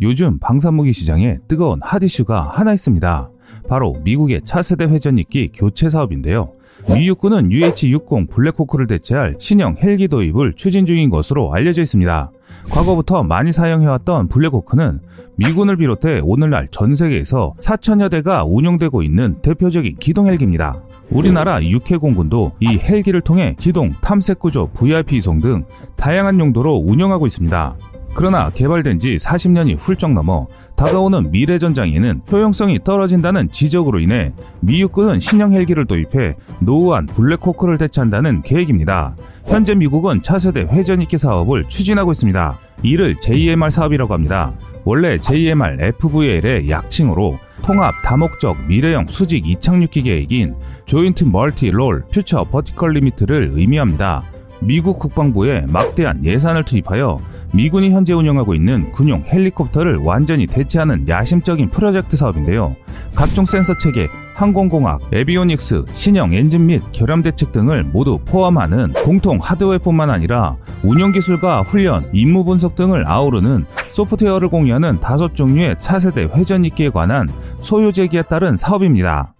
요즘 방산무기 시장에 뜨거운 핫 이슈가 하나 있습니다. 바로 미국의 차세대 회전익기 교체 사업인데요. 미 육군은 UH-60 블랙호크를 대체할 신형 헬기 도입을 추진 중인 것으로 알려져 있습니다. 과거부터 많이 사용해왔던 블랙호크는 미군을 비롯해 오늘날 전 세계에서 4천여 대가 운용되고 있는 대표적인 기동 헬기입니다. 우리나라 육해공군도 이 헬기를 통해 기동, 탐색구조, VIP 이송 등 다양한 용도로 운영하고 있습니다. 그러나 개발된 지 40년이 훌쩍 넘어 다가오는 미래 전장에는 효용성이 떨어진다는 지적으로 인해 미 육군은 신형 헬기를 도입해 노후한 블랙호크를 대체한다는 계획입니다. 현재 미국은 차세대 회전익기 사업을 추진하고 있습니다. 이를 JMR 사업이라고 합니다. 원래 JMR FVL의 약칭으로 통합 다목적 미래형 수직 이착륙기 계획인 Joint Multi Role Future Vertical Lift를 의미합니다. 미국 국방부에 막대한 예산을 투입하여 미군이 현재 운영하고 있는 군용 헬리콥터를 완전히 대체하는 야심적인 프로젝트 사업인데요. 각종 센서 체계, 항공공학, 에비오닉스, 신형 엔진 및 결함 대책 등을 모두 포함하는 공통 하드웨어뿐만 아니라 운영 기술과 훈련, 임무 분석 등을 아우르는 소프트웨어를 공유하는 다섯 종류의 차세대 회전익기에 관한 소요 제기에 따른 사업입니다.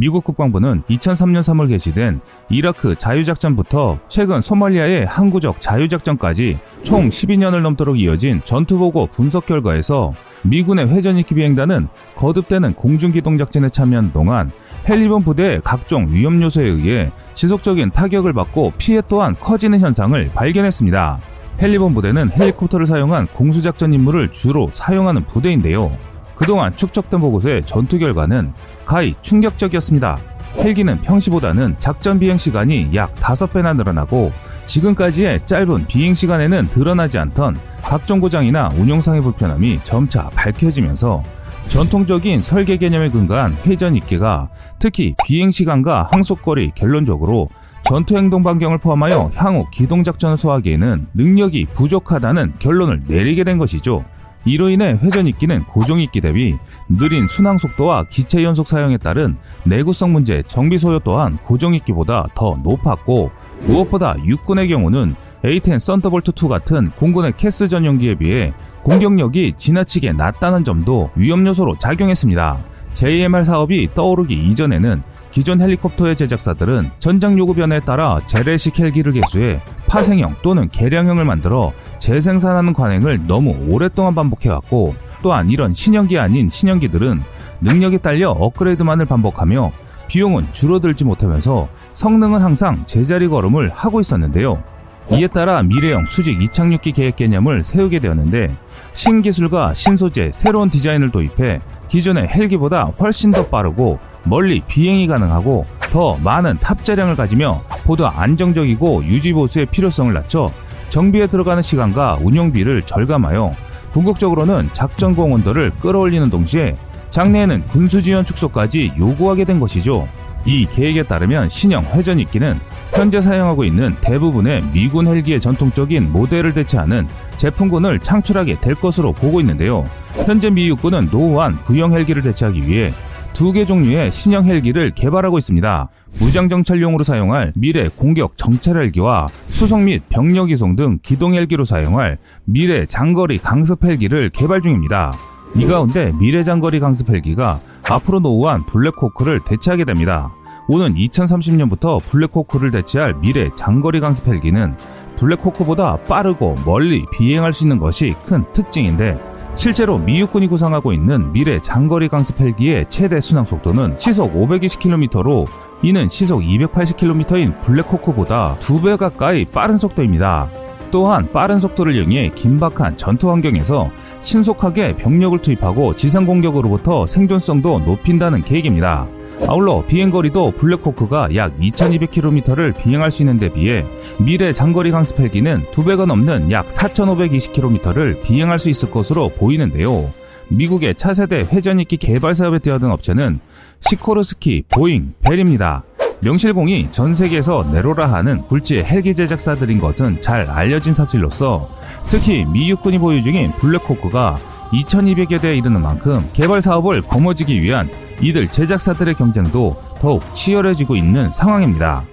미국 국방부는 2003년 3월 개시된 이라크 자유작전부터 최근 소말리아의 항구적 자유작전까지 총 12년을 넘도록 이어진 전투보고 분석 결과에서 미군의 회전익기 비행단은 거듭되는 공중기동작전에 참여한 동안 헬리본 부대의 각종 위험 요소에 의해 지속적인 타격을 받고 피해 또한 커지는 현상을 발견했습니다. 헬리본 부대는 헬리콥터를 사용한 공수작전 임무를 주로 사용하는 부대인데요. 그동안 축적된 보고서의 전투 결과는 가히 충격적이었습니다. 헬기는 평시보다는 작전 비행 시간이 약 5배나 늘어나고 지금까지의 짧은 비행 시간에는 드러나지 않던 각종 고장이나 운용상의 불편함이 점차 밝혀지면서 전통적인 설계 개념에 근거한 회전 입기가 특히 비행 시간과 항속거리 결론적으로 전투 행동 반경을 포함하여 향후 기동 작전을 소화하기에는 능력이 부족하다는 결론을 내리게 된 것이죠. 이로 인해 회전익기는 고정익기 대비 느린 순항 속도와 기체 연속 사용에 따른 내구성 문제, 정비 소요 또한 고정익기보다 더 높았고 무엇보다 육군의 경우는 A10 썬더볼트2 같은 공군의 캐스 전용기에 비해 공격력이 지나치게 낮다는 점도 위험 요소로 작용했습니다. JMR 사업이 떠오르기 이전에는 기존 헬리콥터의 제작사들은 전장 요구 변화에 따라 재래식 헬기를 개수해 파생형 또는 개량형을 만들어 재생산하는 관행을 너무 오랫동안 반복해왔고 또한 이런 신형기 아닌 신형기들은 능력이 딸려 업그레이드만을 반복하며 비용은 줄어들지 못하면서 성능은 항상 제자리 걸음을 하고 있었는데요. 이에 따라 미래형 수직 이착륙기 계획 개념을 세우게 되었는데 신기술과 신소재, 새로운 디자인을 도입해 기존의 헬기보다 훨씬 더 빠르고 멀리 비행이 가능하고 더 많은 탑재량을 가지며 보다 안정적이고 유지보수의 필요성을 낮춰 정비에 들어가는 시간과 운용비를 절감하여 궁극적으로는 작전 공원도를 끌어올리는 동시에 장래에는 군수 지원 축소까지 요구하게 된 것이죠. 이 계획에 따르면 신형 회전익기는 현재 사용하고 있는 대부분의 미군 헬기의 전통적인 모델을 대체하는 제품군을 창출하게 될 것으로 보고 있는데요. 현재 미 육군은 노후한 구형 헬기를 대체하기 위해 두 개 종류의 신형 헬기를 개발하고 있습니다. 무장 정찰용으로 사용할 미래 공격 정찰 헬기와 수송 및 병력 이송 등 기동 헬기로 사용할 미래 장거리 강습 헬기를 개발 중입니다. 이 가운데 미래 장거리 강습 헬기가 앞으로 노후한 블랙호크를 대체하게 됩니다. 오는 2030년부터 블랙호크를 대체할 미래 장거리 강습 헬기는 블랙호크보다 빠르고 멀리 비행할 수 있는 것이 큰 특징인데 실제로 미육군이 구상하고 있는 미래 장거리 강습 헬기의 최대 순항 속도는 시속 520km로 이는 시속 280km인 블랙호크보다 2배 가까이 빠른 속도입니다. 또한 빠른 속도를 이용해 긴박한 전투 환경에서 신속하게 병력을 투입하고 지상 공격으로부터 생존성도 높인다는 계획입니다. 아울러 비행거리도 블랙호크가 약 2200km를 비행할 수 있는 데 비해 미래 장거리 강습 헬기는 2배가 넘는 약 4520km를 비행할 수 있을 것으로 보이는데요. 미국의 차세대 회전익기 개발 사업에 뛰어든 업체는 시코르스키, 보잉, 벨입니다. 명실공히 전 세계에서 내로라 하는 굴지 헬기 제작사들인 것은 잘 알려진 사실로서 특히 미 육군이 보유 중인 블랙호크가 2200여 대에 이르는 만큼 개발 사업을 거머쥐기 위한 이들 제작사들의 경쟁도 더욱 치열해지고 있는 상황입니다.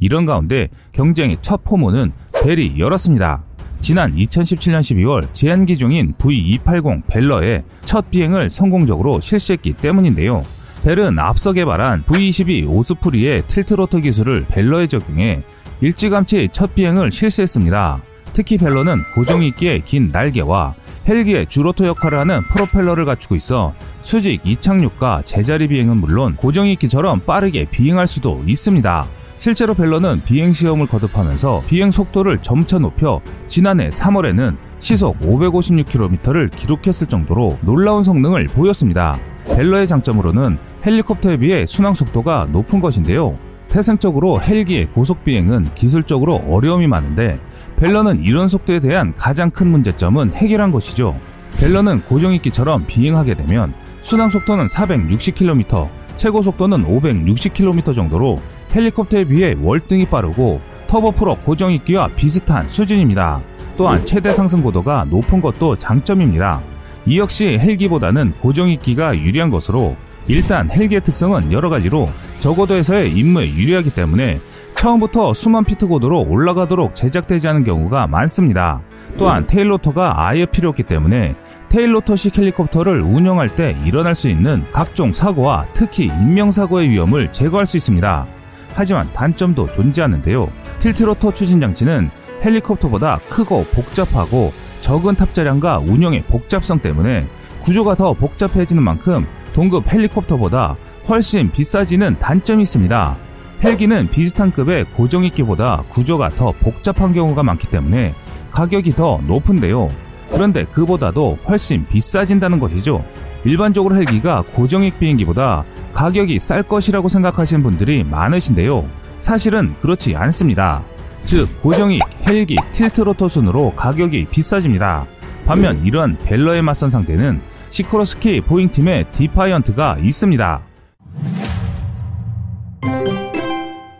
이런 가운데 경쟁의 첫 포문은 벨이 열었습니다. 지난 2017년 12월 제한기종인 V280 벨러의 첫 비행을 성공적으로 실시했기 때문인데요. 벨은 앞서 개발한 V22 오스프리의 틸트로터 기술을 벨러에 적용해 일찌감치 첫 비행을 실시했습니다. 특히 벨러는 고정익기의 긴 날개와 헬기의 주로터 역할을 하는 프로펠러를 갖추고 있어 수직 이착륙과 제자리 비행은 물론 고정익기처럼 빠르게 비행할 수도 있습니다. 실제로 벨러는 비행 시험을 거듭하면서 비행 속도를 점차 높여 지난해 3월에는 시속 556km를 기록했을 정도로 놀라운 성능을 보였습니다. 벨러의 장점으로는 헬리콥터에 비해 순항 속도가 높은 것인데요. 태생적으로 헬기의 고속 비행은 기술적으로 어려움이 많은데 벨러는 이런 속도에 대한 가장 큰 문제점은 해결한 것이죠. 벨러는 고정익기처럼 비행하게 되면 순항 속도는 460km, 최고 속도는 560km 정도로 헬리콥터에 비해 월등히 빠르고 터보프로 고정익기와 비슷한 수준입니다. 또한 최대 상승 고도가 높은 것도 장점입니다. 이 역시 헬기보다는 고정익기가 유리한 것으로 일단 헬기의 특성은 여러 가지로 저고도에서의 임무에 유리하기 때문에 처음부터 수만 피트 고도로 올라가도록 제작되지 않은 경우가 많습니다. 또한 테일로터가 아예 필요 없기 때문에 테일로터식 헬리콥터를 운영할 때 일어날 수 있는 각종 사고와 특히 인명사고의 위험을 제거할 수 있습니다. 하지만 단점도 존재하는데요. 틸트로터 추진 장치는 헬리콥터보다 크고 복잡하고 적은 탑재량과 운영의 복잡성 때문에 구조가 더 복잡해지는 만큼 동급 헬리콥터보다 훨씬 비싸지는 단점이 있습니다. 헬기는 비슷한 급의 고정익기보다 구조가 더 복잡한 경우가 많기 때문에 가격이 더 높은데요. 그런데 그보다도 훨씬 비싸진다는 것이죠. 일반적으로 헬기가 고정익 비행기보다 가격이 쌀 것이라고 생각하시는 분들이 많으신데요. 사실은 그렇지 않습니다. 즉, 고정익, 헬기, tiltrotor 순으로 가격이 비싸집니다. 반면 이런 밸러에 맞선 상대는 시코르스키 보잉팀의 디파이언트가 있습니다.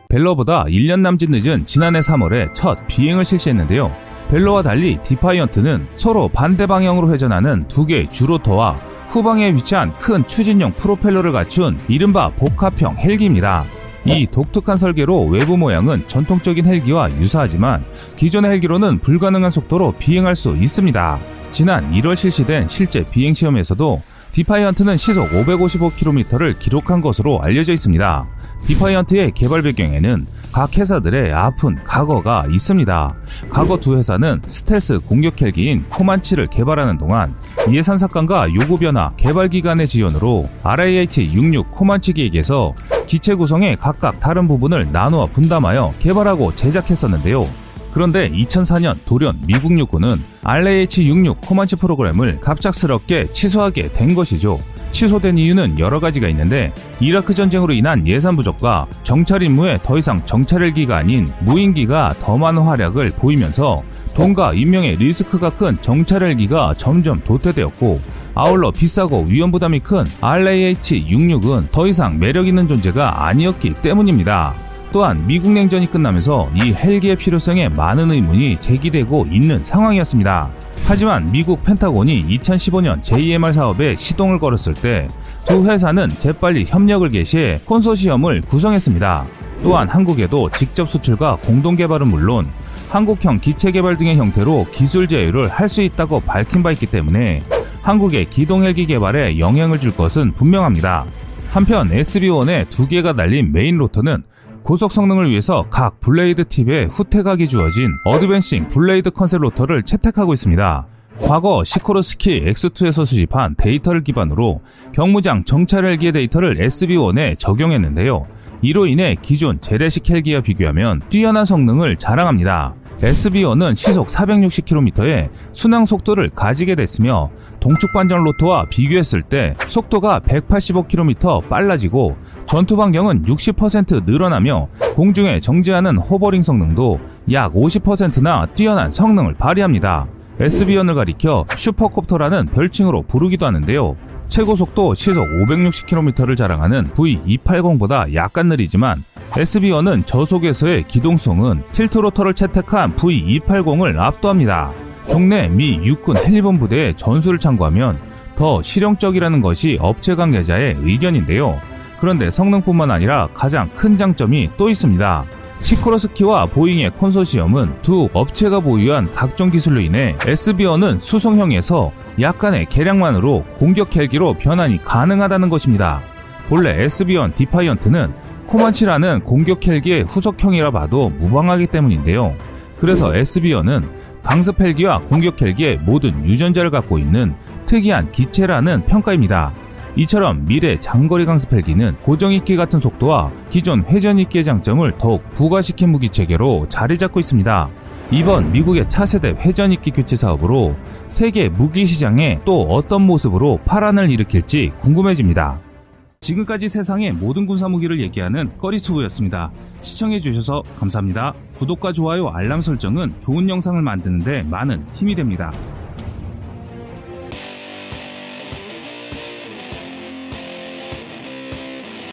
밸러보다 1년 남짓 늦은 지난해 3월에 첫 비행을 실시했는데요. 밸러와 달리 디파이언트는 서로 반대 방향으로 회전하는 두 개의 주로터와 후방에 위치한 큰 추진형 프로펠러를 갖춘 이른바 복합형 헬기입니다. 이 독특한 설계로 외부 모양은 전통적인 헬기와 유사하지만 기존의 헬기로는 불가능한 속도로 비행할 수 있습니다. 지난 1월 실시된 실제 비행 시험에서도 디파이언트는 시속 555km를 기록한 것으로 알려져 있습니다. 디파이언트의 개발 배경에는 각 회사들의 아픈 과거가 있습니다. 과거 두 회사는 스텔스 공격 헬기인 코만치를 개발하는 동안 예산 삭감과 요구 변화, 개발 기간의 지연으로 RAH-66 코만치 기획에서 기체 구성의 각각 다른 부분을 나누어 분담하여 개발하고 제작했었는데요. 그런데 2004년 돌연 미국 육군은 RAH-66 코만치 프로그램을 갑작스럽게 취소하게 된 것이죠. 취소된 이유는 여러 가지가 있는데 이라크 전쟁으로 인한 예산 부족과 정찰 임무에 더 이상 정찰 헬기가 아닌 무인기가 더 많은 활약을 보이면서 돈과 인명의 리스크가 큰 정찰 헬기가 점점 도태되었고 아울러 비싸고 위험 부담이 큰 RAH-66은 더 이상 매력 있는 존재가 아니었기 때문입니다. 또한 미국 냉전이 끝나면서 이 헬기의 필요성에 많은 의문이 제기되고 있는 상황이었습니다. 하지만 미국 펜타곤이 2015년 JMR 사업에 시동을 걸었을 때 두 회사는 재빨리 협력을 개시해 컨소시엄을 구성했습니다. 또한 한국에도 직접 수출과 공동 개발은 물론 한국형 기체 개발 등의 형태로 기술 제휴를 할 수 있다고 밝힌 바 있기 때문에 한국의 기동 헬기 개발에 영향을 줄 것은 분명합니다. 한편 SB1에 두 개가 달린 main rotor는 고속 성능을 위해서 각 blade tip에 후퇴각이 주어진 advancing blade concept rotor를 채택하고 있습니다. 과거 시코르스키 X2에서 수집한 데이터를 기반으로 경무장 정찰 헬기의 데이터를 SB1에 적용했는데요. 이로 인해 기존 재래식 헬기와 비교하면 뛰어난 성능을 자랑합니다. SB1은 시속 460km의 순항 속도를 가지게 됐으며 동축 반전 로터와 비교했을 때 속도가 185km 빨라지고 전투 반경은 60% 늘어나며 공중에 정지하는 호버링 성능도 약 50%나 뛰어난 성능을 발휘합니다. SB1을 가리켜 슈퍼콥터라는 별칭으로 부르기도 하는데요. 최고 속도 시속 560km를 자랑하는 V280보다 약간 느리지만 SB1은 저속에서의 기동성은 틸트로터를 채택한 V280을 압도합니다. 종래 미 육군 헬리본 부대의 전술을 참고하면 더 실용적이라는 것이 업체 관계자의 의견인데요. 그런데 성능뿐만 아니라 가장 큰 장점이 또 있습니다. 시코르스키와 보잉의 컨소시엄은 두 업체가 보유한 각종 기술로 인해 SB1은 수송형에서 약간의 개량만으로 공격 헬기로 변환이 가능하다는 것입니다. 본래 SB1 디파이언트는 코만치라는 공격 헬기의 후속형이라 봐도 무방하기 때문인데요. 그래서 SB1은 강습 헬기와 공격 헬기의 모든 유전자를 갖고 있는 특이한 기체라는 평가입니다. 이처럼 미래 장거리 강습 헬기는 고정익기 같은 속도와 기존 회전익기의 장점을 더욱 부각시킨 무기 체계로 자리 잡고 있습니다. 이번 미국의 차세대 회전익기 교체 사업으로 세계 무기 시장에 또 어떤 모습으로 파란을 일으킬지 궁금해집니다. 지금까지 세상의 모든 군사 무기를 얘기하는 꺼리투브였습니다. 시청해주셔서 감사합니다. 구독과 좋아요, 알람 설정은 좋은 영상을 만드는데 많은 힘이 됩니다.